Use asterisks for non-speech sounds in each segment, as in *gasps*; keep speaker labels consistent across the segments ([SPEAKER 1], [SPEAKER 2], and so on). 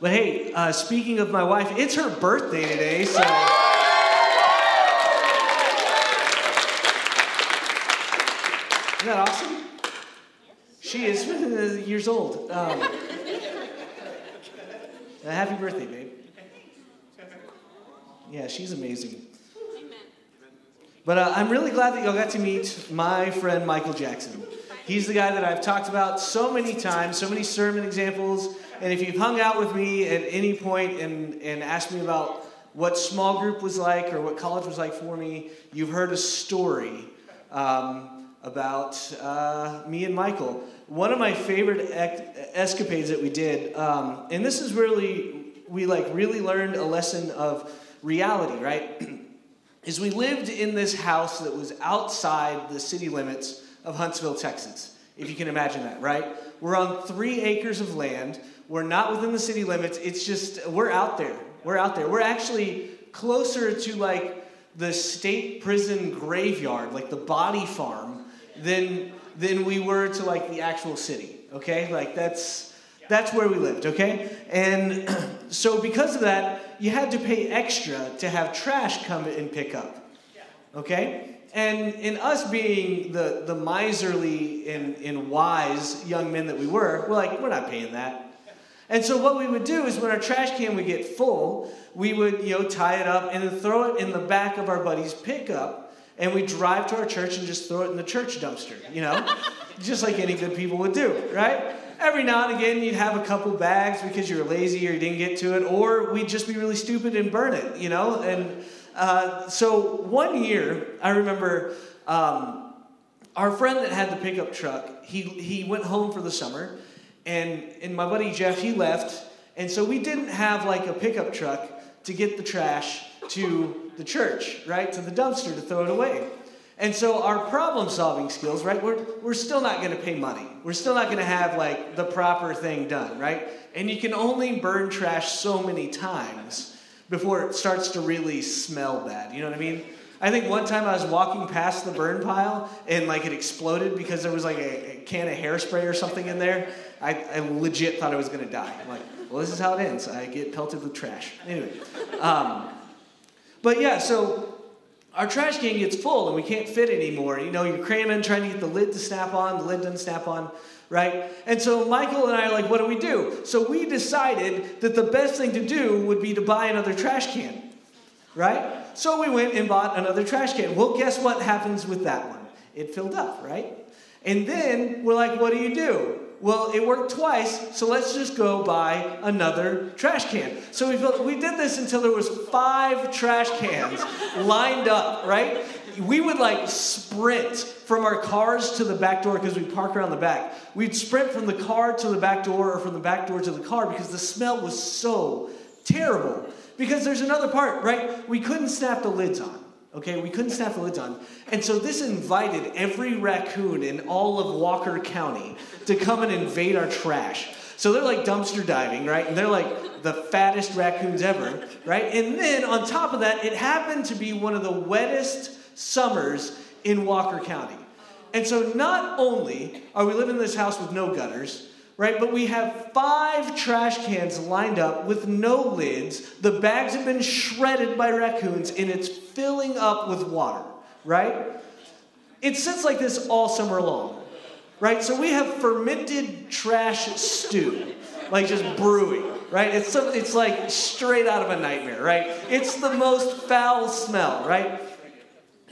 [SPEAKER 1] But hey, uh, speaking of my wife, it's her birthday today, so. Isn't that awesome? She is *laughs* years old. Um, happy birthday, babe. Yeah, she's amazing. But uh, I'm really glad that y'all got to meet my friend Michael Jackson. He's the guy that I've talked about so many times, so many sermon examples. And if you've hung out with me at any point and, and asked me about what small group was like or what college was like for me, you've heard a story. Um, about uh, me and Michael. One of my favorite escapades that we did, um, and this is really, we like really learned a lesson of reality, right? *clears throat* is we lived in this house that was outside the city limits of Huntsville, Texas. If you can imagine that, right? We're on three acres of land. We're not within the city limits. It's just, we're out there. We're out there. We're actually closer to like the state prison graveyard, like the body farm, than than we were to like the actual city. Okay, like that's that's where we lived. Okay, and *clears throat* so because of that, you had to pay extra to have trash come and pick up. Okay. And in us being the, the miserly and, and wise young men that we were, we're like, we're not paying that. And so what we would do is when our trash can would get full, we would, you know, tie it up and then throw it in the back of our buddy's pickup and we drive to our church and just throw it in the church dumpster, you know? *laughs* just like any good people would do, right? Every now and again, you'd have a couple bags because you were lazy or you didn't get to it, or we'd just be really stupid and burn it, you know? And uh, so one year, I remember um, our friend that had the pickup truck, he, he went home for the summer, and, and my buddy Jeff, he left, and so we didn't have like a pickup truck to get the trash to the church, right? To the dumpster to throw it away. And so our problem solving skills, right? We're, we're still not going to pay money. We're still not going to have like the proper thing done, right? And you can only burn trash so many times before it starts to really smell bad. You know what I mean? I think one time I was walking past the burn pile and like it exploded because there was like a, a can of hairspray or something in there. I, I legit thought I was to die. I'm like, well, this is how it ends. I get pelted with trash. Anyway. Um, but yeah, so our trash can gets full and we can't fit anymore. You know, you're cramming, trying to get the lid to snap on, the lid doesn't snap on, right? And so Michael and I are like, what do we do? So we decided that the best thing to do would be to buy another trash can, right? So we went and bought another trash can. Well, guess what happens with that one? It filled up, right? And then we're like, what do you do? Well, it worked twice, so let's just go buy another trash can. So we built, we did this until there was five trash cans lined up, right? We would like sprint from our cars to the back door because we park around the back. We'd sprint from the car to the back door or from the back door to the car because the smell was so terrible. Because there's another part, right? We couldn't snap the lids on. Okay, we couldn't snap lids on. And so this invited every raccoon in all of Walker County to come and invade our trash. So they're like dumpster diving, right? And they're like the fattest raccoons ever, right? And then on top of that, it happened to be one of the wettest summers in Walker County. And so not only are we living in this house with no gutters, right? But we have five trash cans lined up with no lids. The bags have been shredded by raccoons and it's filling up with water, right? It sits like this all summer long, right? So we have fermented trash stew, like just brewing, right? It's, so, it's like straight out of a nightmare, right? It's the most foul smell, right?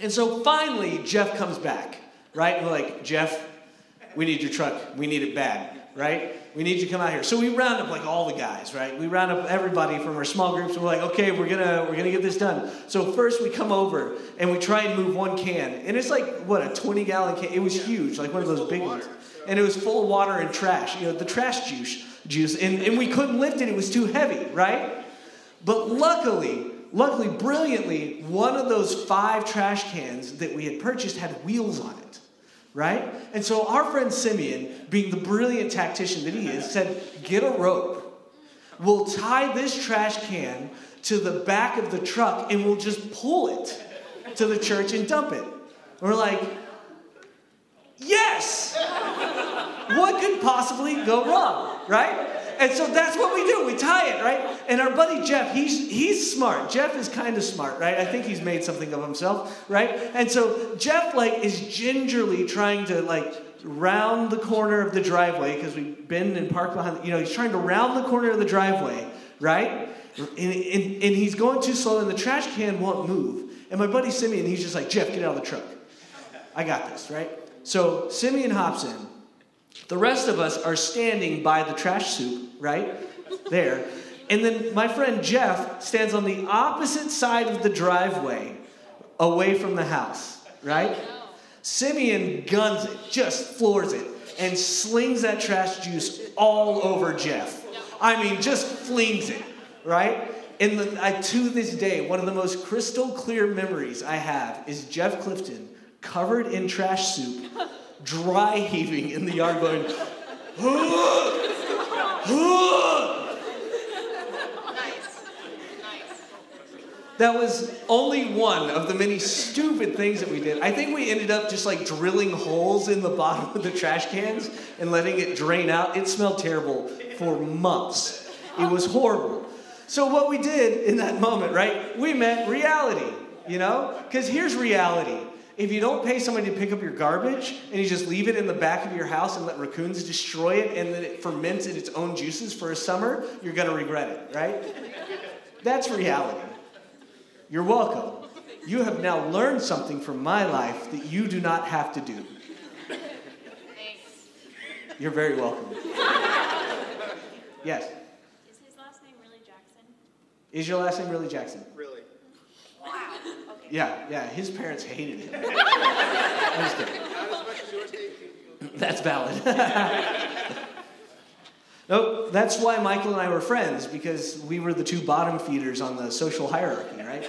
[SPEAKER 1] And so finally, Jeff comes back, right? We're like, Jeff, we need your truck. We need it bad right? We need you to come out here. So we round up like all the guys, right? We round up everybody from our small groups. And we're like, okay, we're gonna we're gonna get this done. So first we come over and we try and move one can, and it's like what a 20 gallon can. It was huge, like one of those big ones, and it was full of water and trash. You know, the trash juice, juice, and, and we couldn't lift it. It was too heavy, right? But luckily, luckily, brilliantly, one of those five trash cans that we had purchased had wheels on it right? And so our friend Simeon, being the brilliant tactician that he is, said, Get a rope. We'll tie this trash can to the back of the truck and we'll just pull it to the church and dump it. We're like, Yes! what could possibly go wrong, right? And so that's what we do. We tie it, right? And our buddy Jeff, he's he's smart. Jeff is kind of smart, right? I think he's made something of himself, right? And so Jeff like is gingerly trying to like round the corner of the driveway because we bend and park behind. You know, he's trying to round the corner of the driveway, right? And, and, and he's going too slow, and the trash can won't move. And my buddy Simeon, he's just like, Jeff, get out of the truck. I got this, right? So Simeon hops in. The rest of us are standing by the trash soup, right? There. And then my friend Jeff stands on the opposite side of the driveway, away from the house, right? Simeon guns it, just floors it, and slings that trash juice all over Jeff. I mean, just flings it, right? And the, I, to this day, one of the most crystal clear memories I have is Jeff Clifton covered in trash soup, dry heaving in the yard, going, That was only one of the many stupid things that we did. I think we ended up just like drilling holes in the bottom of the trash cans and letting it drain out. It smelled terrible for months. It was horrible. So, what we did in that moment, right? We met reality, you know? Because here's reality if you don't pay somebody to pick up your garbage and you just leave it in the back of your house and let raccoons destroy it and then it ferments in its own juices for a summer, you're going to regret it, right? That's reality. You're welcome. You have now learned something from my life that you do not have to do.
[SPEAKER 2] Thanks.
[SPEAKER 1] You're very welcome. Yes.
[SPEAKER 2] Is his last name really Jackson?
[SPEAKER 1] Is your last name really Jackson?
[SPEAKER 3] Really?
[SPEAKER 2] Wow.
[SPEAKER 1] Yeah, yeah. His parents hated him. I'm just kidding.
[SPEAKER 3] Not as much as yours, Dave?
[SPEAKER 1] That's valid. *laughs* no, that's why Michael and I were friends because we were the two bottom feeders on the social hierarchy, right?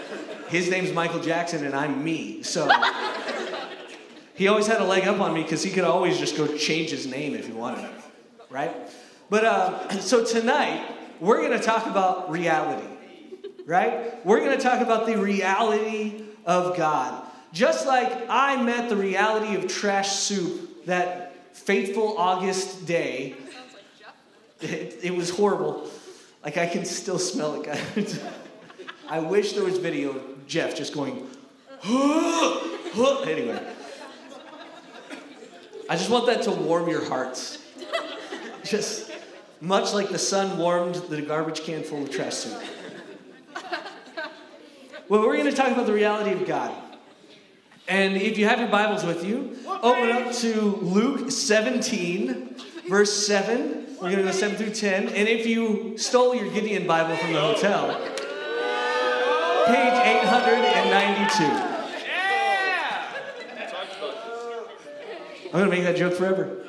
[SPEAKER 1] His name's Michael Jackson and I'm me. So he always had a leg up on me because he could always just go change his name if he wanted, right? But uh, *clears throat* so tonight we're going to talk about reality, right? We're going to talk about the reality of God. Just like I met the reality of trash soup that fateful August day
[SPEAKER 2] like
[SPEAKER 1] it, it was horrible. Like I can still smell it, guys. *laughs* I wish there was video of Jeff just going. *gasps* anyway, I just want that to warm your hearts. *laughs* Just much like the sun warmed the garbage can full of trash soup. Well, we're going to talk about the reality of God. And if you have your Bibles with you, open up to Luke 17, verse 7. We're going to go 7 through 10. And if you stole your Gideon Bible from the hotel, page 892. I'm going to make that joke forever.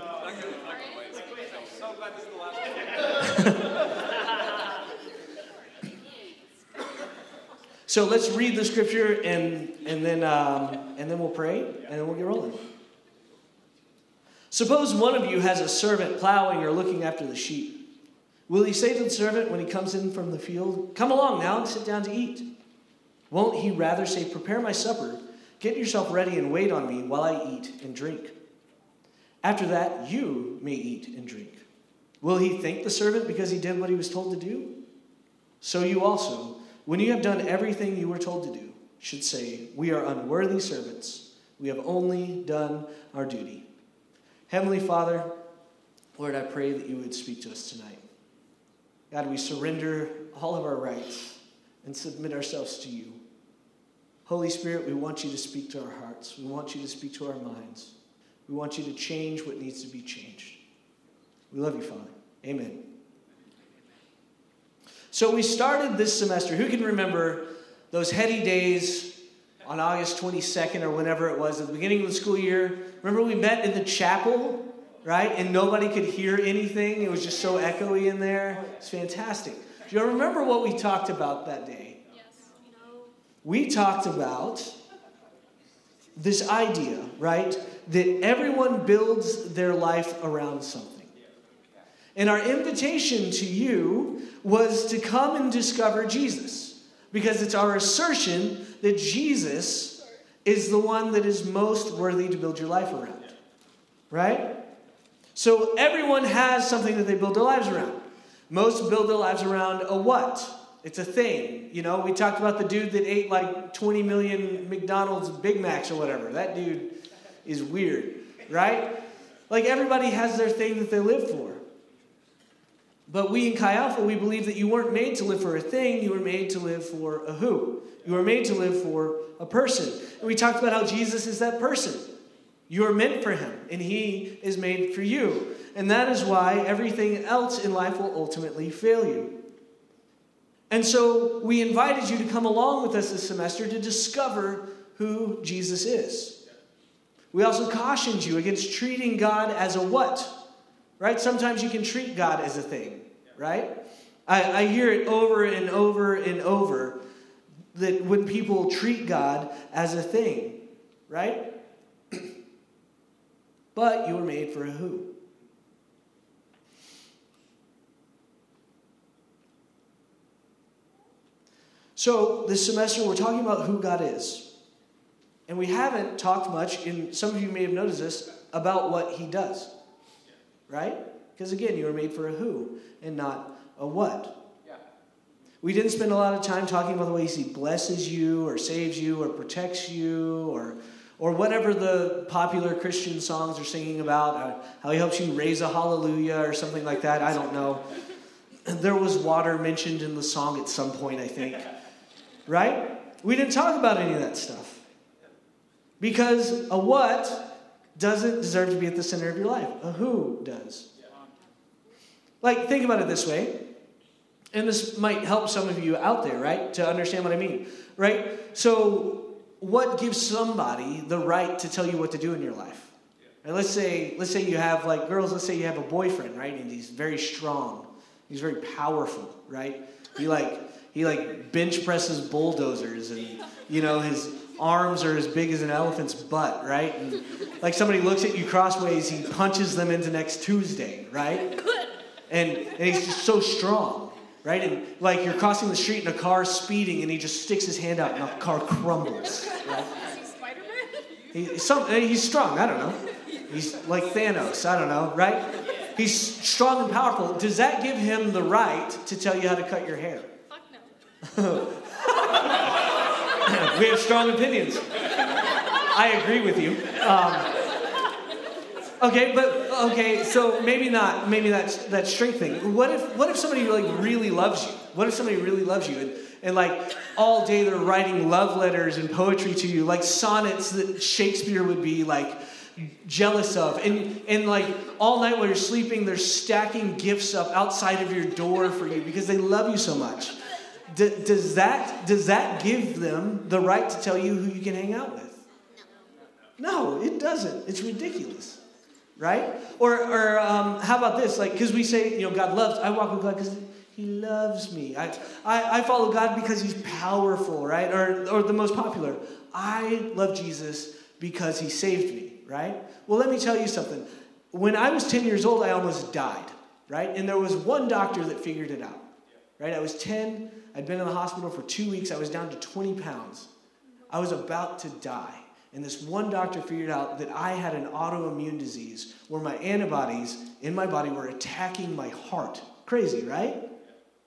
[SPEAKER 1] *laughs* *laughs* So let's read the scripture and, and, then, um, and then we'll pray and then we'll get rolling. Suppose one of you has a servant plowing or looking after the sheep. Will he say to the servant when he comes in from the field, Come along now and sit down to eat? Won't he rather say, Prepare my supper, get yourself ready and wait on me while I eat and drink? After that, you may eat and drink. Will he thank the servant because he did what he was told to do? So you also, when you have done everything you were told to do, should say, We are unworthy servants. We have only done our duty. Heavenly Father, Lord, I pray that you would speak to us tonight. God, we surrender all of our rights and submit ourselves to you. Holy Spirit, we want you to speak to our hearts. We want you to speak to our minds. We want you to change what needs to be changed. We love you, Father. Amen. So we started this semester. Who can remember those heady days on August 22nd or whenever it was at the beginning of the school year? Remember we met in the chapel, right? And nobody could hear anything. It was just so echoey in there. It's fantastic. Do you remember what we talked about that day?
[SPEAKER 2] Yes.
[SPEAKER 1] We talked about this idea, right? That everyone builds their life around something. And our invitation to you was to come and discover Jesus because it's our assertion that Jesus is the one that is most worthy to build your life around. Right? So everyone has something that they build their lives around. Most build their lives around a what? It's a thing. You know, we talked about the dude that ate like 20 million McDonald's Big Macs or whatever. That dude is weird, right? Like everybody has their thing that they live for. But we in Chi Alpha, we believe that you weren't made to live for a thing, you were made to live for a who. You were made to live for a person. And we talked about how Jesus is that person. You are meant for him, and he is made for you. And that is why everything else in life will ultimately fail you. And so we invited you to come along with us this semester to discover who Jesus is. We also cautioned you against treating God as a what? Right? Sometimes you can treat God as a thing, right? I, I hear it over and over and over that when people treat God as a thing, right? *clears throat* but you were made for a who. So, this semester, we're talking about who God is. And we haven't talked much, and some of you may have noticed this, about what He does. Right? Because again, you were made for a who and not a what.
[SPEAKER 3] Yeah.
[SPEAKER 1] We didn't spend a lot of time talking about the ways He blesses you, or saves you, or protects you, or, or whatever the popular Christian songs are singing about, uh, how He helps you raise a hallelujah, or something like that. I don't know. *laughs* There was water mentioned in the song at some point, I think. *laughs* Right? We didn't talk about any of that stuff. Because a what doesn't deserve to be at the center of your life, a who does. Like, think about it this way, and this might help some of you out there, right, to understand what I mean, right? So, what gives somebody the right to tell you what to do in your life? And let's say, let's say you have like girls. Let's say you have a boyfriend, right? And he's very strong. He's very powerful, right? He like he like bench presses bulldozers and you know his arms are as big as an elephant's butt right and like somebody looks at you crossways he punches them into next tuesday right and, and he's just so strong right and like you're crossing the street in a car speeding and he just sticks his hand out and the car crumbles right he, some, he's strong i don't know he's like thanos i don't know right he's strong and powerful does that give him the right to tell you how to cut your hair
[SPEAKER 2] Fuck no. *laughs*
[SPEAKER 1] we have strong opinions. I agree with you. Um, okay, but okay, so maybe not. Maybe that's that strength thing. What if what if somebody like really loves you? What if somebody really loves you and, and like all day they're writing love letters and poetry to you, like sonnets that Shakespeare would be like jealous of, and and like all night while you're sleeping, they're stacking gifts up outside of your door for you because they love you so much. D- does that does that give them the right to tell you who you can hang out with? No, it doesn't. It's ridiculous, right? Or or um, how about this? Like, because we say, you know, God loves. I walk with God because He loves me. I, I I follow God because He's powerful, right? Or or the most popular. I love Jesus because He saved me, right? Well, let me tell you something. When I was ten years old, I almost died, right? And there was one doctor that figured it out, right? I was ten. I'd been in the hospital for two weeks. I was down to 20 pounds. I was about to die. And this one doctor figured out that I had an autoimmune disease where my antibodies in my body were attacking my heart. Crazy, right?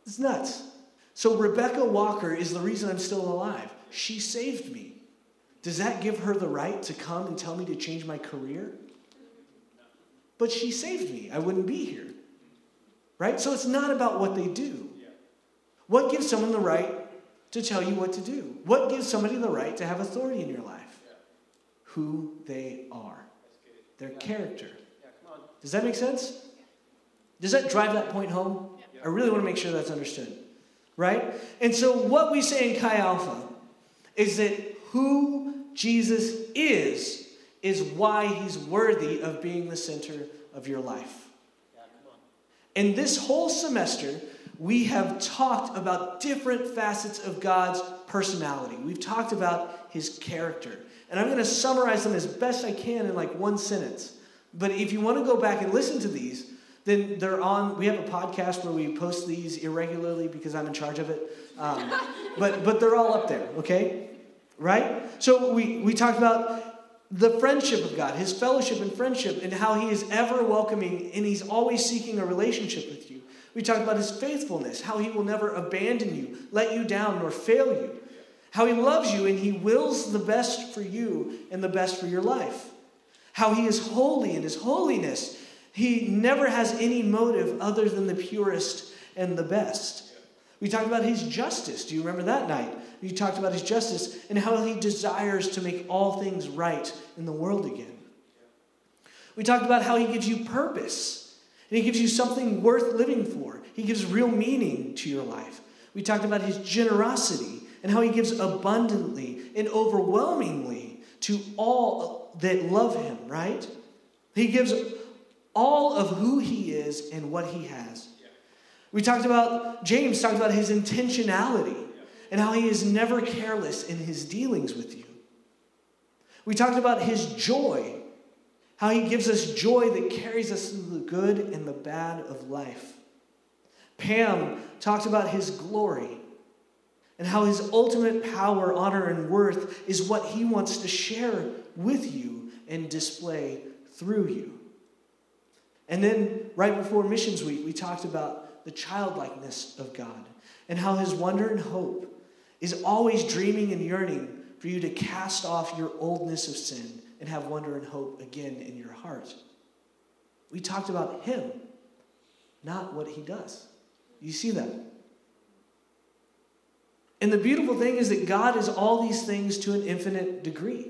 [SPEAKER 1] It's nuts. So Rebecca Walker is the reason I'm still alive. She saved me. Does that give her the right to come and tell me to change my career? But she saved me. I wouldn't be here. Right? So it's not about what they do. What gives someone the right to tell you what to do? What gives somebody the right to have authority in your life? Who they are, their character. Does that make sense? Does that drive that point home? I really want to make sure that's understood. Right? And so, what we say in Chi Alpha is that who Jesus is, is why he's worthy of being the center of your life. And this whole semester, we have talked about different facets of God's personality. We've talked about his character. And I'm going to summarize them as best I can in like one sentence. But if you want to go back and listen to these, then they're on. We have a podcast where we post these irregularly because I'm in charge of it. Um, *laughs* but, but they're all up there, okay? Right? So we, we talked about the friendship of God, his fellowship and friendship, and how he is ever welcoming and he's always seeking a relationship with you. We talked about his faithfulness, how he will never abandon you, let you down, nor fail you. How he loves you and he wills the best for you and the best for your life. How he is holy in his holiness. He never has any motive other than the purest and the best. We talked about his justice. Do you remember that night? We talked about his justice and how he desires to make all things right in the world again. We talked about how he gives you purpose and he gives you something worth living for. He gives real meaning to your life. We talked about his generosity and how he gives abundantly and overwhelmingly to all that love him, right? He gives all of who he is and what he has. We talked about, James talked about his intentionality and how he is never careless in his dealings with you. We talked about his joy, how he gives us joy that carries us through the good and the bad of life. Pam talked about his glory and how his ultimate power, honor, and worth is what he wants to share with you and display through you. And then, right before Missions Week, we talked about the childlikeness of God and how his wonder and hope is always dreaming and yearning for you to cast off your oldness of sin and have wonder and hope again in your heart. We talked about him, not what he does. You see that? And the beautiful thing is that God is all these things to an infinite degree.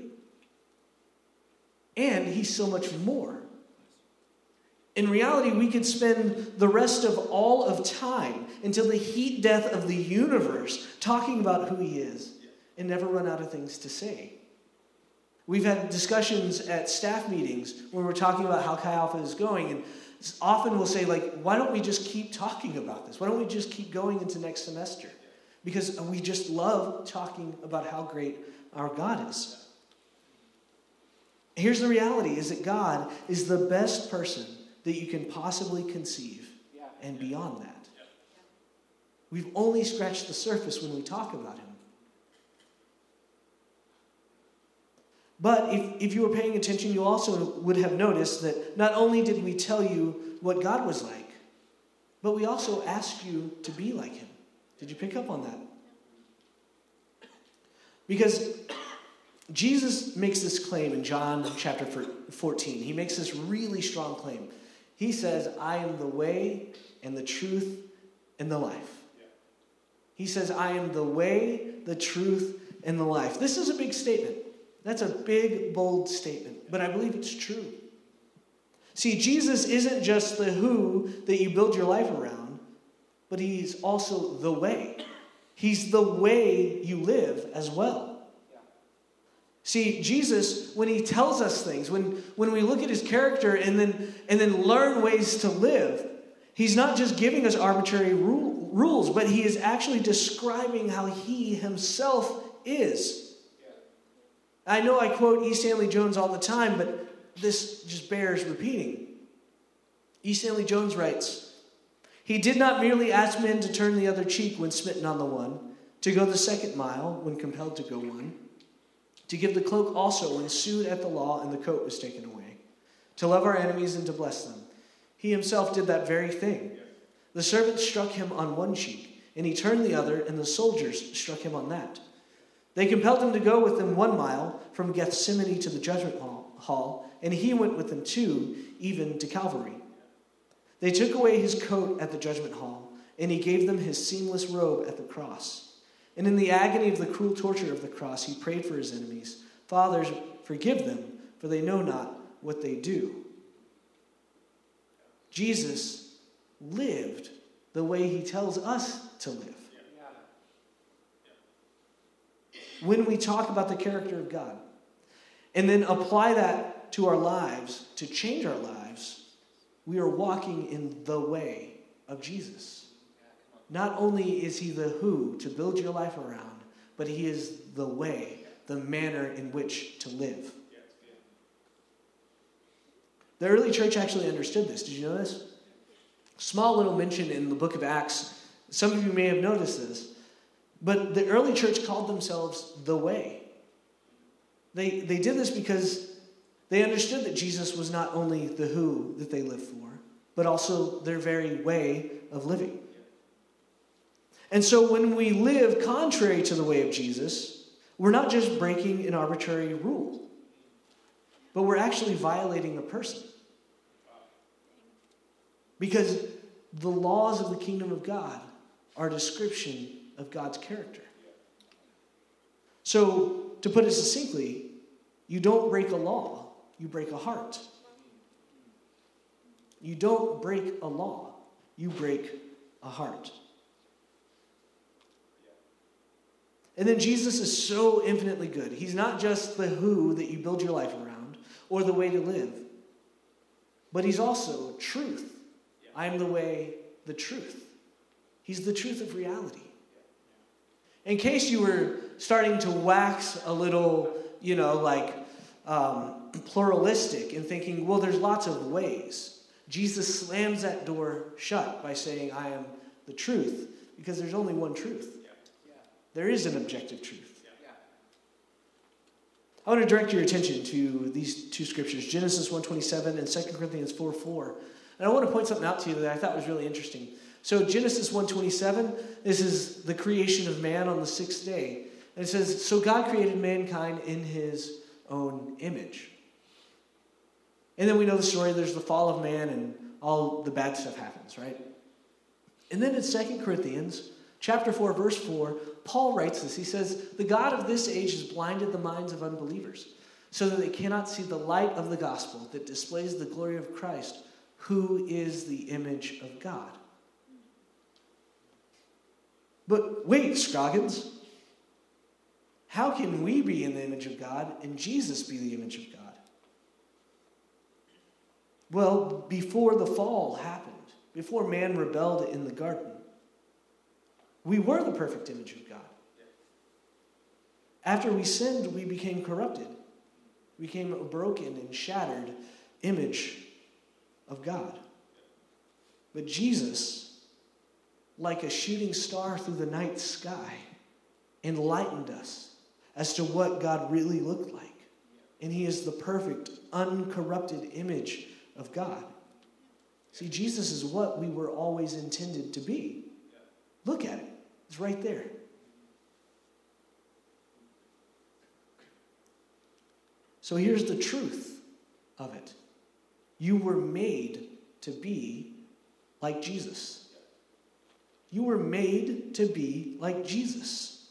[SPEAKER 1] And he's so much more. In reality, we could spend the rest of all of time until the heat death of the universe talking about who he is and never run out of things to say. We've had discussions at staff meetings where we're talking about how Chi Alpha is going, and often we'll say, like, why don't we just keep talking about this? Why don't we just keep going into next semester? Because we just love talking about how great our God is. Here's the reality is that God is the best person that you can possibly conceive and beyond that. We've only scratched the surface when we talk about him. But if, if you were paying attention, you also would have noticed that not only did we tell you what God was like, but we also asked you to be like him. Did you pick up on that? Because Jesus makes this claim in John chapter 14. He makes this really strong claim. He says, I am the way and the truth and the life. He says, I am the way, the truth, and the life. This is a big statement. That's a big, bold statement, but I believe it's true. See, Jesus isn't just the who that you build your life around, but he's also the way. He's the way you live as well. See, Jesus, when he tells us things, when, when we look at his character and then, and then learn ways to live, he's not just giving us arbitrary rule, rules, but he is actually describing how he himself is. I know I quote E. Stanley Jones all the time, but this just bears repeating. E. Stanley Jones writes He did not merely ask men to turn the other cheek when smitten on the one, to go the second mile when compelled to go one to give the cloak also when sued at the law and the coat was taken away, to love our enemies and to bless them. He himself did that very thing. The servants struck him on one cheek, and he turned the other, and the soldiers struck him on that. They compelled him to go with them one mile from Gethsemane to the judgment hall, and he went with them two, even to Calvary. They took away his coat at the judgment hall, and he gave them his seamless robe at the cross. And in the agony of the cruel torture of the cross, he prayed for his enemies Fathers, forgive them, for they know not what they do. Jesus lived the way he tells us to live. When we talk about the character of God and then apply that to our lives to change our lives, we are walking in the way of Jesus. Not only is he the who to build your life around, but he is the way, the manner in which to live. The early church actually understood this. Did you know this? Small little mention in the book of Acts. Some of you may have noticed this. But the early church called themselves the way. They, they did this because they understood that Jesus was not only the who that they lived for, but also their very way of living. And so when we live contrary to the way of Jesus, we're not just breaking an arbitrary rule, but we're actually violating a person. Because the laws of the kingdom of God are a description of God's character. So, to put it succinctly, you don't break a law, you break a heart. You don't break a law, you break a heart. And then Jesus is so infinitely good. He's not just the who that you build your life around or the way to live, but He's also truth. I am the way, the truth. He's the truth of reality. In case you were starting to wax a little, you know, like um, pluralistic and thinking, well, there's lots of ways. Jesus slams that door shut by saying, I am the truth, because there's only one truth. There is an objective truth. I want to direct your attention to these two scriptures, Genesis 1.27 and 2 Corinthians 4.4. And I want to point something out to you that I thought was really interesting. So Genesis 1.27, this is the creation of man on the sixth day. And it says, So God created mankind in his own image. And then we know the story, there's the fall of man and all the bad stuff happens, right? And then in 2 Corinthians chapter 4, verse 4, Paul writes this. He says, The God of this age has blinded the minds of unbelievers, so that they cannot see the light of the gospel that displays the glory of Christ, who is the image of God. But wait, Scroggins. How can we be in the image of God and Jesus be the image of God? Well, before the fall happened, before man rebelled in the garden, we were the perfect image of God. After we sinned, we became corrupted. We became a broken and shattered image of God. But Jesus, like a shooting star through the night sky, enlightened us as to what God really looked like. And He is the perfect, uncorrupted image of God. See, Jesus is what we were always intended to be. Look at it, it's right there. So here's the truth of it you were made to be like Jesus. You were made to be like Jesus.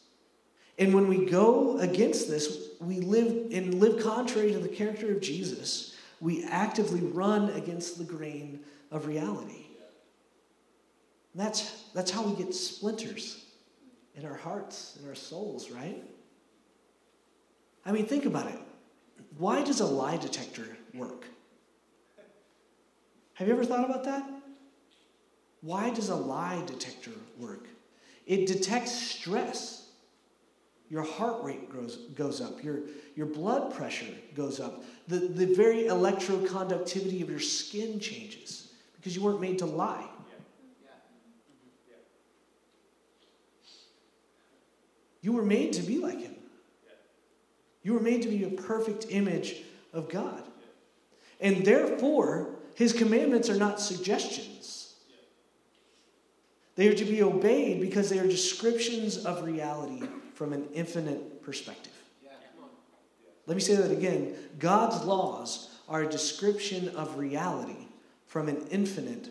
[SPEAKER 1] And when we go against this, we live and live contrary to the character of Jesus, we actively run against the grain of reality. And that's, that's how we get splinters in our hearts, in our souls, right? I mean, think about it. Why does a lie detector work? Have you ever thought about that? Why does a lie detector work? It detects stress. Your heart rate goes, goes up, your, your blood pressure goes up, the, the very electroconductivity of your skin changes because you weren't made to lie. You were made to be like him. You were made to be a perfect image of God. And therefore, his commandments are not suggestions. They are to be obeyed because they are descriptions of reality from an infinite perspective. Let me say that again. God's laws are a description of reality from an infinite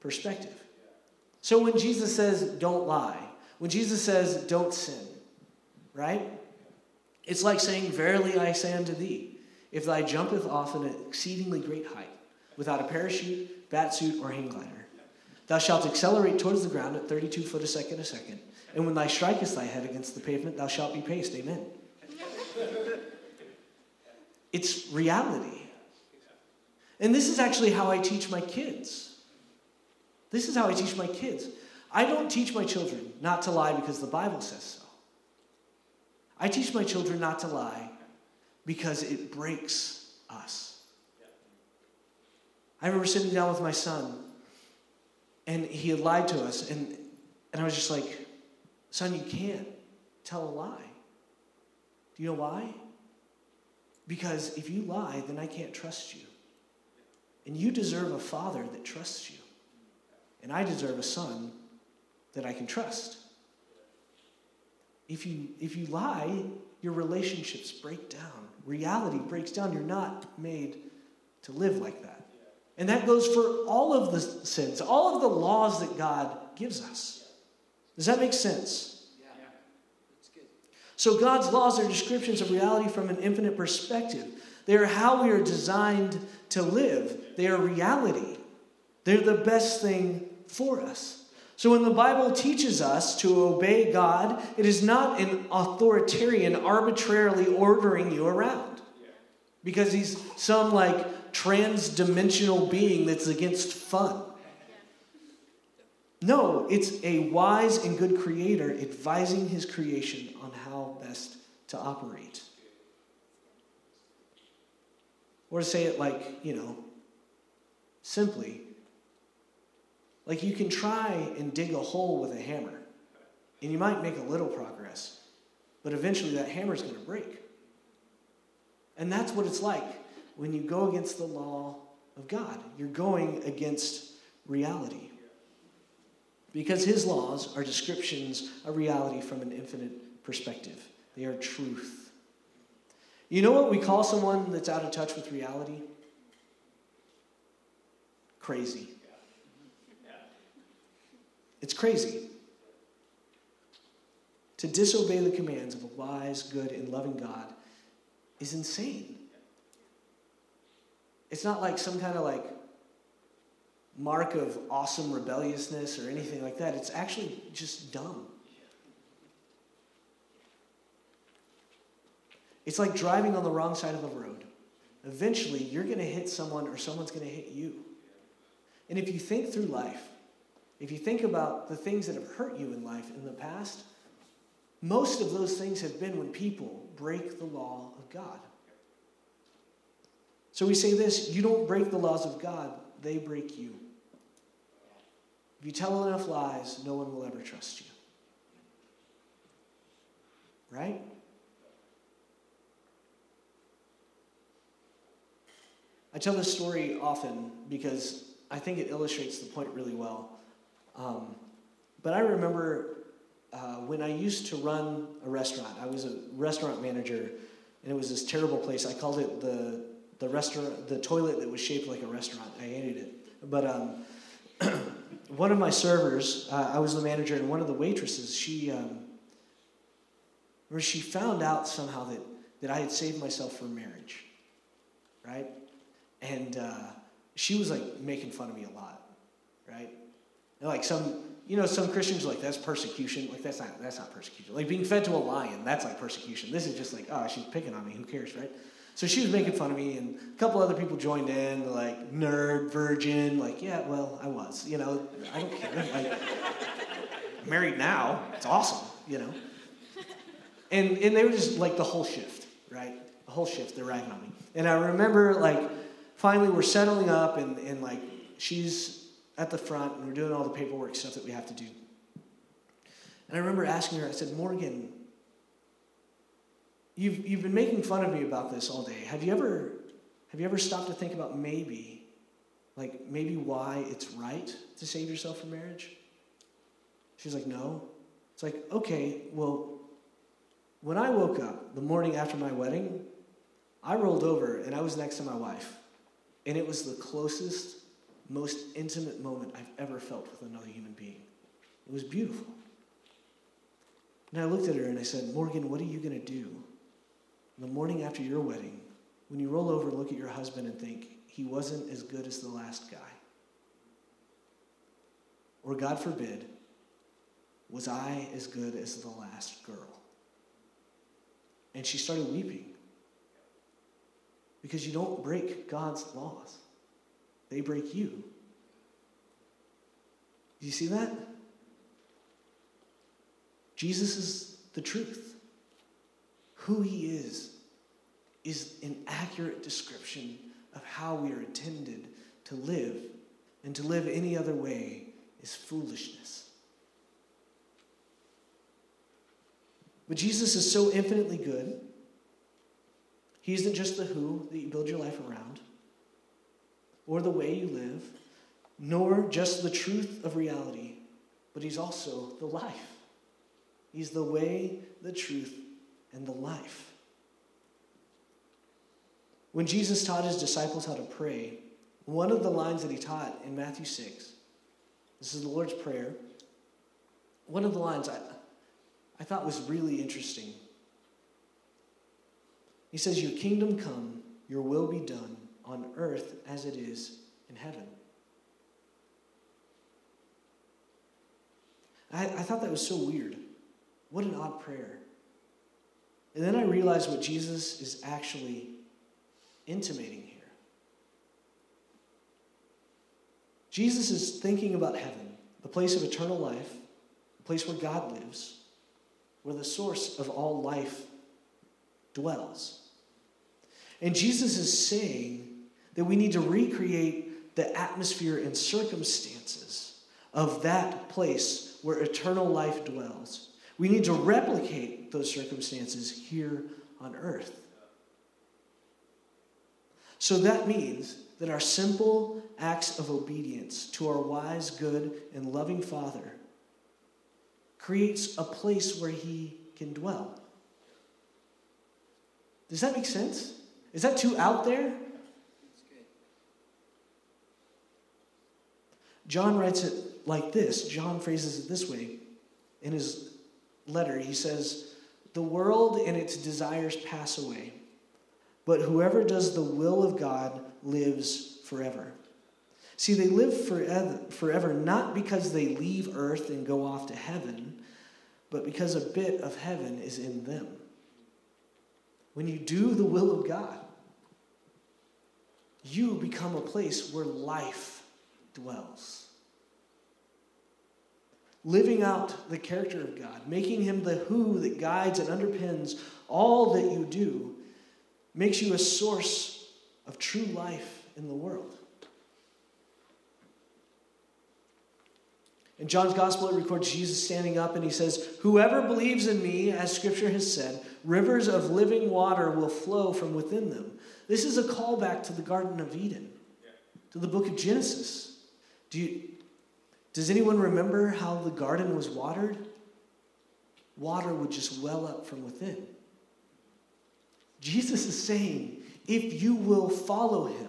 [SPEAKER 1] perspective. So when Jesus says, don't lie, when Jesus says, don't sin, right? It's like saying, Verily I say unto thee, if thou jumpeth off an exceedingly great height, without a parachute, bat suit, or hang glider, thou shalt accelerate towards the ground at 32 foot a second a second, and when thou strikest thy head against the pavement, thou shalt be paste. Amen. it's reality. And this is actually how I teach my kids. This is how I teach my kids. I don't teach my children not to lie because the Bible says so. I teach my children not to lie because it breaks us. I remember sitting down with my son, and he had lied to us, and, and I was just like, Son, you can't tell a lie. Do you know why? Because if you lie, then I can't trust you. And you deserve a father that trusts you. and I deserve a son that I can trust. If you, if you lie, your relationships break down. Reality breaks down. You're not made to live like that. And that goes for all of the sins, all of the laws that God gives us. Does that make sense?
[SPEAKER 3] Yeah. That's good.
[SPEAKER 1] So, God's laws are descriptions of reality from an infinite perspective. They are how we are designed to live, they are reality. They're the best thing for us. So, when the Bible teaches us to obey God, it is not an authoritarian arbitrarily ordering you around because he's some like trans dimensional being that's against fun. No, it's a wise and good creator advising his creation on how best to operate. Or to say it like, you know, simply, like you can try and dig a hole with a hammer, and you might make a little progress, but eventually that hammer's going to break. And that's what it's like when you go against the law of God. You're going against reality. Because his laws are descriptions of reality from an infinite perspective, they are truth. You know what we call someone that's out of touch with reality? Crazy. It's crazy. To disobey the commands of a wise, good, and loving God is insane. It's not like some kind of like mark of awesome rebelliousness or anything like that. It's actually just dumb. It's like driving on the wrong side of the road. Eventually, you're going to hit someone or someone's going to hit you. And if you think through life, if you think about the things that have hurt you in life in the past, most of those things have been when people break the law of God. So we say this you don't break the laws of God, they break you. If you tell enough lies, no one will ever trust you. Right? I tell this story often because I think it illustrates the point really well. Um, but I remember uh, when I used to run a restaurant, I was a restaurant manager, and it was this terrible place. I called it the, the restaurant, the toilet that was shaped like a restaurant. I hated it. But um, *clears throat* one of my servers, uh, I was the manager, and one of the waitresses, she, um, she found out somehow that, that I had saved myself for marriage, right? And uh, she was like making fun of me a lot, right? And like some, you know, some Christians are like that's persecution. Like that's not that's not persecution. Like being fed to a lion, that's like persecution. This is just like oh, she's picking on me. Who cares, right? So she was making fun of me, and a couple other people joined in, like nerd, virgin. Like yeah, well, I was. You know, I don't care. Like I'm married now, it's awesome. You know. And and they were just like the whole shift, right? The whole shift. They're ragging on me. And I remember like finally we're settling up and, and like she's at the front and we're doing all the paperwork stuff that we have to do. And I remember asking her, I said, Morgan, you've, you've been making fun of me about this all day. Have you ever have you ever stopped to think about maybe, like maybe why it's right to save yourself from marriage? She's like, no. It's like, okay, well, when I woke up the morning after my wedding, I rolled over and I was next to my wife. And it was the closest, most intimate moment I've ever felt with another human being. It was beautiful. And I looked at her and I said, Morgan, what are you going to do the morning after your wedding when you roll over and look at your husband and think, he wasn't as good as the last guy? Or, God forbid, was I as good as the last girl? And she started weeping. Because you don't break God's laws, they break you. Do you see that? Jesus is the truth. Who he is is an accurate description of how we are intended to live, and to live any other way is foolishness. But Jesus is so infinitely good he isn't just the who that you build your life around or the way you live, nor just the truth of reality, but he's also the life. He's the way, the truth, and the life. When Jesus taught his disciples how to pray, one of the lines that he taught in Matthew 6, this is the Lord's Prayer, one of the lines I, I thought was really interesting. He says, Your kingdom come, your will be done on earth as it is in heaven. I, I thought that was so weird. What an odd prayer. And then I realized what Jesus is actually intimating here. Jesus is thinking about heaven, the place of eternal life, the place where God lives, where the source of all life dwells. And Jesus is saying that we need to recreate the atmosphere and circumstances of that place where eternal life dwells. We need to replicate those circumstances here on earth. So that means that our simple acts of obedience to our wise, good, and loving Father creates a place where He can dwell. Does that make sense? Is that too out there? John writes it like this. John phrases it this way in his letter. He says, The world and its desires pass away, but whoever does the will of God lives forever. See, they live forever, forever not because they leave earth and go off to heaven, but because a bit of heaven is in them. When you do the will of God, you become a place where life dwells. Living out the character of God, making him the who that guides and underpins all that you do, makes you a source of true life in the world. In John's gospel, it records Jesus standing up and he says, Whoever believes in me, as scripture has said, rivers of living water will flow from within them. This is a callback to the Garden of Eden, to the book of Genesis. Do you, does anyone remember how the garden was watered? Water would just well up from within. Jesus is saying, if you will follow him,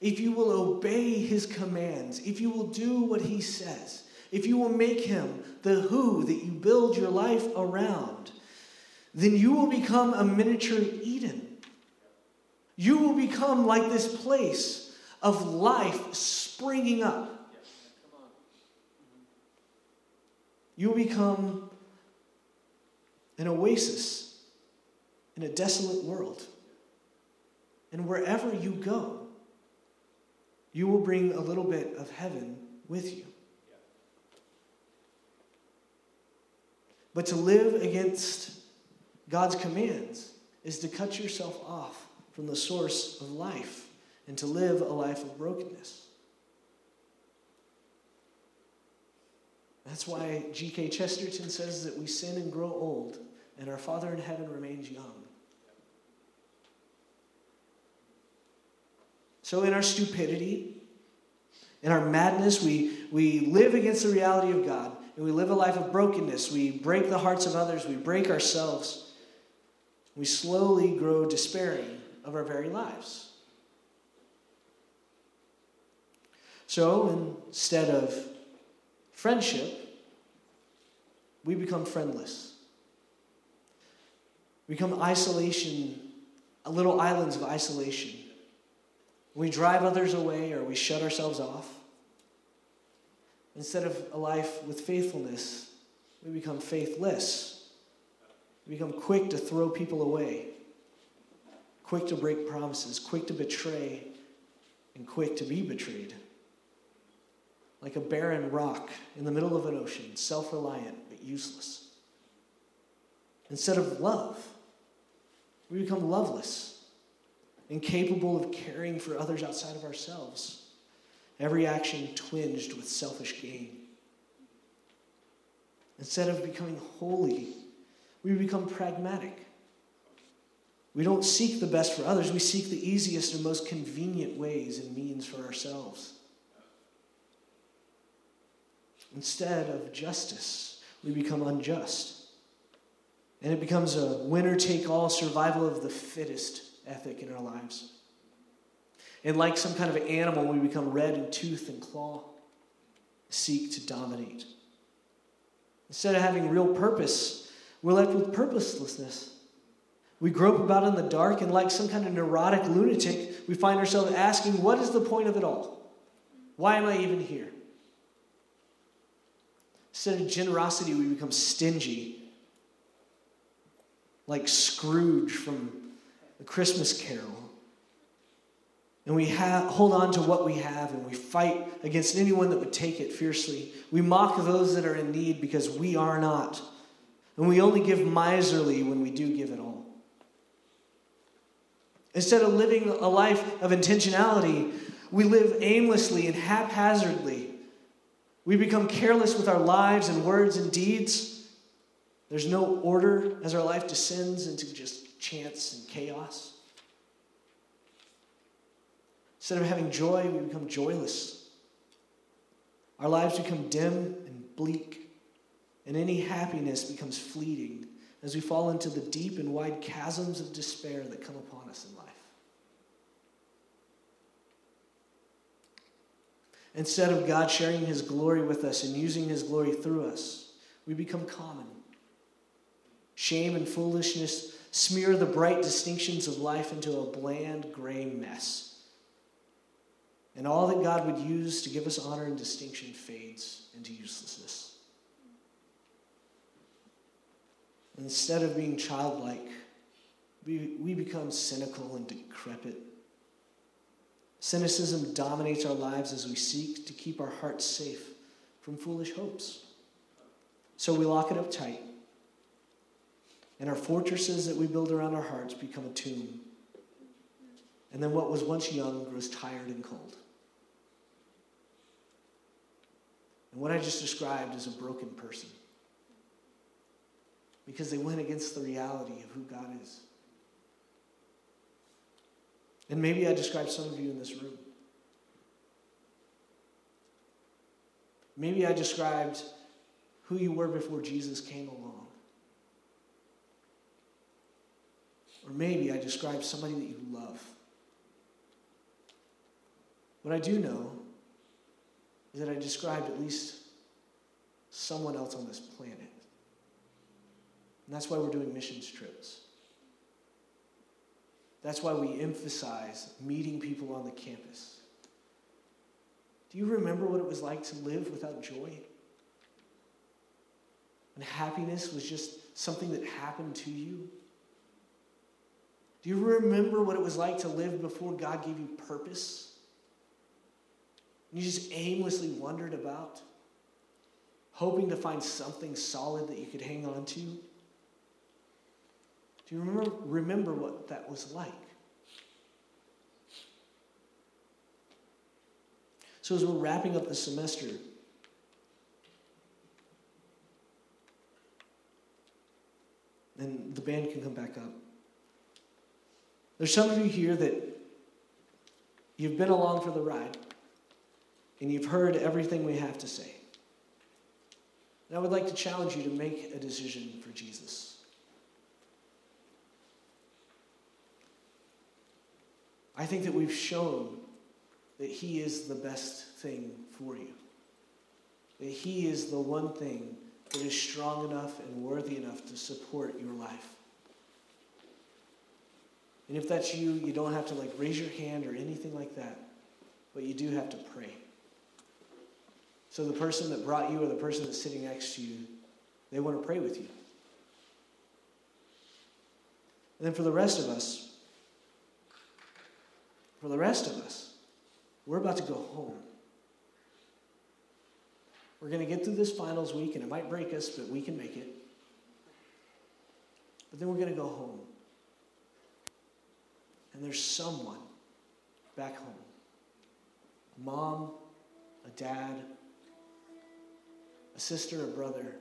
[SPEAKER 1] if you will obey his commands, if you will do what he says, if you will make him the who that you build your life around, then you will become a miniature Eden. You will become like this place of life springing up. You will become an oasis in a desolate world. And wherever you go, you will bring a little bit of heaven with you. But to live against God's commands is to cut yourself off from the source of life and to live a life of brokenness. That's why G.K. Chesterton says that we sin and grow old, and our Father in heaven remains young. So, in our stupidity, in our madness, we, we live against the reality of God, and we live a life of brokenness. We break the hearts of others, we break ourselves. We slowly grow despairing of our very lives. So instead of friendship, we become friendless. We become isolation, little islands of isolation. We drive others away or we shut ourselves off. Instead of a life with faithfulness, we become faithless. We become quick to throw people away quick to break promises, quick to betray, and quick to be betrayed. Like a barren rock in the middle of an ocean, self reliant but useless. Instead of love, we become loveless, incapable of caring for others outside of ourselves. Every action twinged with selfish gain. Instead of becoming holy, we become pragmatic we don't seek the best for others, we seek the easiest and most convenient ways and means for ourselves. Instead of justice, we become unjust. And it becomes a winner take all survival of the fittest ethic in our lives. And like some kind of animal, we become red in tooth and claw, seek to dominate. Instead of having real purpose, we're left with purposelessness. We grope about in the dark, and like some kind of neurotic lunatic, we find ourselves asking, What is the point of it all? Why am I even here? Instead of generosity, we become stingy, like Scrooge from Christmas Carol. And we ha- hold on to what we have and we fight against anyone that would take it fiercely. We mock those that are in need because we are not. And we only give miserly when we do give it all. Instead of living a life of intentionality, we live aimlessly and haphazardly. We become careless with our lives and words and deeds. There's no order as our life descends into just chance and chaos. Instead of having joy, we become joyless. Our lives become dim and bleak, and any happiness becomes fleeting as we fall into the deep and wide chasms of despair that come upon us in life. Instead of God sharing his glory with us and using his glory through us, we become common. Shame and foolishness smear the bright distinctions of life into a bland gray mess. And all that God would use to give us honor and distinction fades into uselessness. Instead of being childlike, we, we become cynical and decrepit. Cynicism dominates our lives as we seek to keep our hearts safe from foolish hopes. So we lock it up tight. And our fortresses that we build around our hearts become a tomb. And then what was once young grows tired and cold. And what I just described is a broken person. Because they went against the reality of who God is. And maybe I described some of you in this room. Maybe I described who you were before Jesus came along. Or maybe I described somebody that you love. What I do know is that I described at least someone else on this planet. And that's why we're doing missions trips. That's why we emphasize meeting people on the campus. Do you remember what it was like to live without joy? And happiness was just something that happened to you? Do you remember what it was like to live before God gave you purpose? You just aimlessly wandered about, hoping to find something solid that you could hang on to? Do you remember, remember what that was like? So, as we're wrapping up the semester, and the band can come back up. There's some of you here that you've been along for the ride and you've heard everything we have to say. And I would like to challenge you to make a decision for Jesus. I think that we've shown that He is the best thing for you, that He is the one thing that is strong enough and worthy enough to support your life. And if that's you, you don't have to like raise your hand or anything like that, but you do have to pray. So the person that brought you or the person that's sitting next to you, they want to pray with you. And then for the rest of us, for the rest of us, we're about to go home. We're going to get through this finals week, and it might break us, but we can make it. But then we're going to go home. And there's someone back home a mom, a dad, a sister, a brother,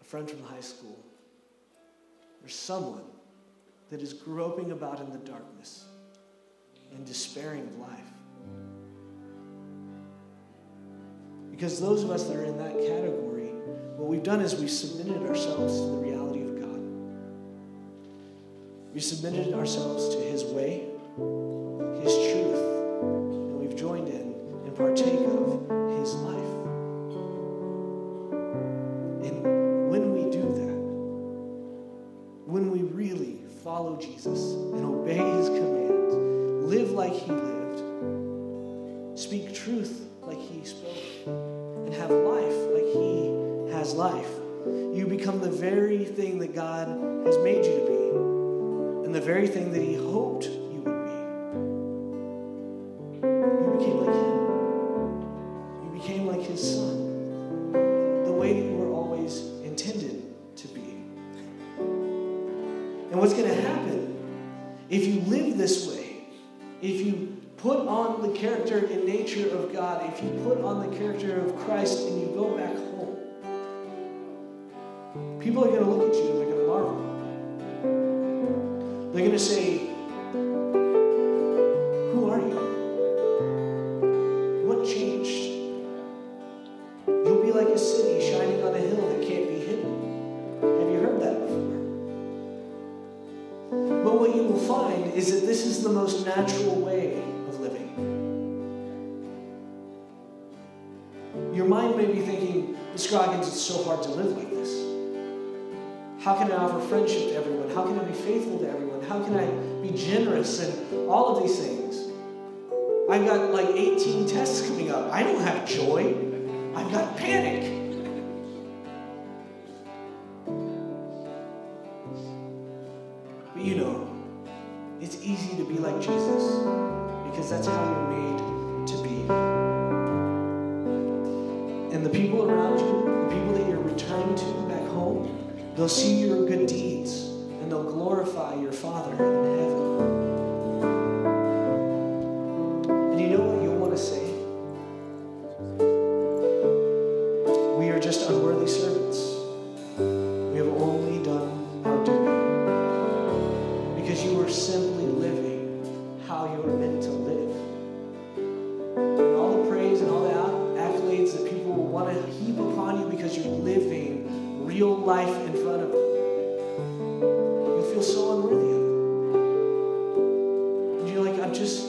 [SPEAKER 1] a friend from high school. There's someone that is groping about in the darkness and despairing of life. Because those of us that are in that category, what we've done is we've submitted ourselves to the reality. We submitted ourselves to His way, His truth, and we've joined in and partake of His life. And when we do that, when we really follow Jesus and obey His commands, live like He lived, speak truth like He spoke, and have life like He has life, you become the very thing that God has made you to very thing that He hoped you would be. You became like Him, you became like His Son, the way that you were always intended to be. And what's going to happen if you live this way, if you put on the character and nature of God, if you put on the character of Christ and you go back home, people are going to look at you They're going to say, Who are you? What changed? You'll be like a city shining on a hill that can't be hidden. Have you heard that before? But what you will find is that this is the most natural way of living. Your mind may be thinking, Scroggins, it's so hard to live like. How can I offer friendship to everyone? How can I be faithful to everyone? How can I be generous and all of these things? I've got like 18 tests coming up. I don't have joy. I've got panic. But you know, it's easy to be like Jesus because that's how you're made to be. And the people around you, the people that you're returning to back home, they'll see your good deeds and they'll glorify your Father in heaven. Just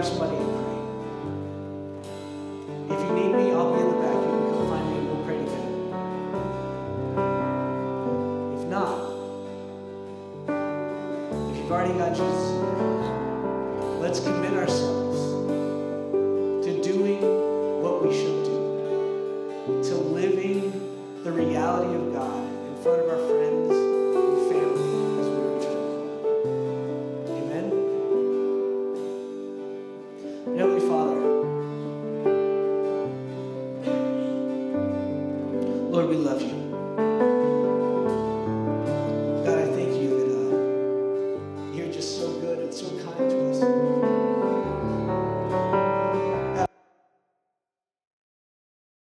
[SPEAKER 1] grab somebody and pray. If you need me, I'll be in the back. You can come find me and we'll pray together. If not, if you've already got Jesus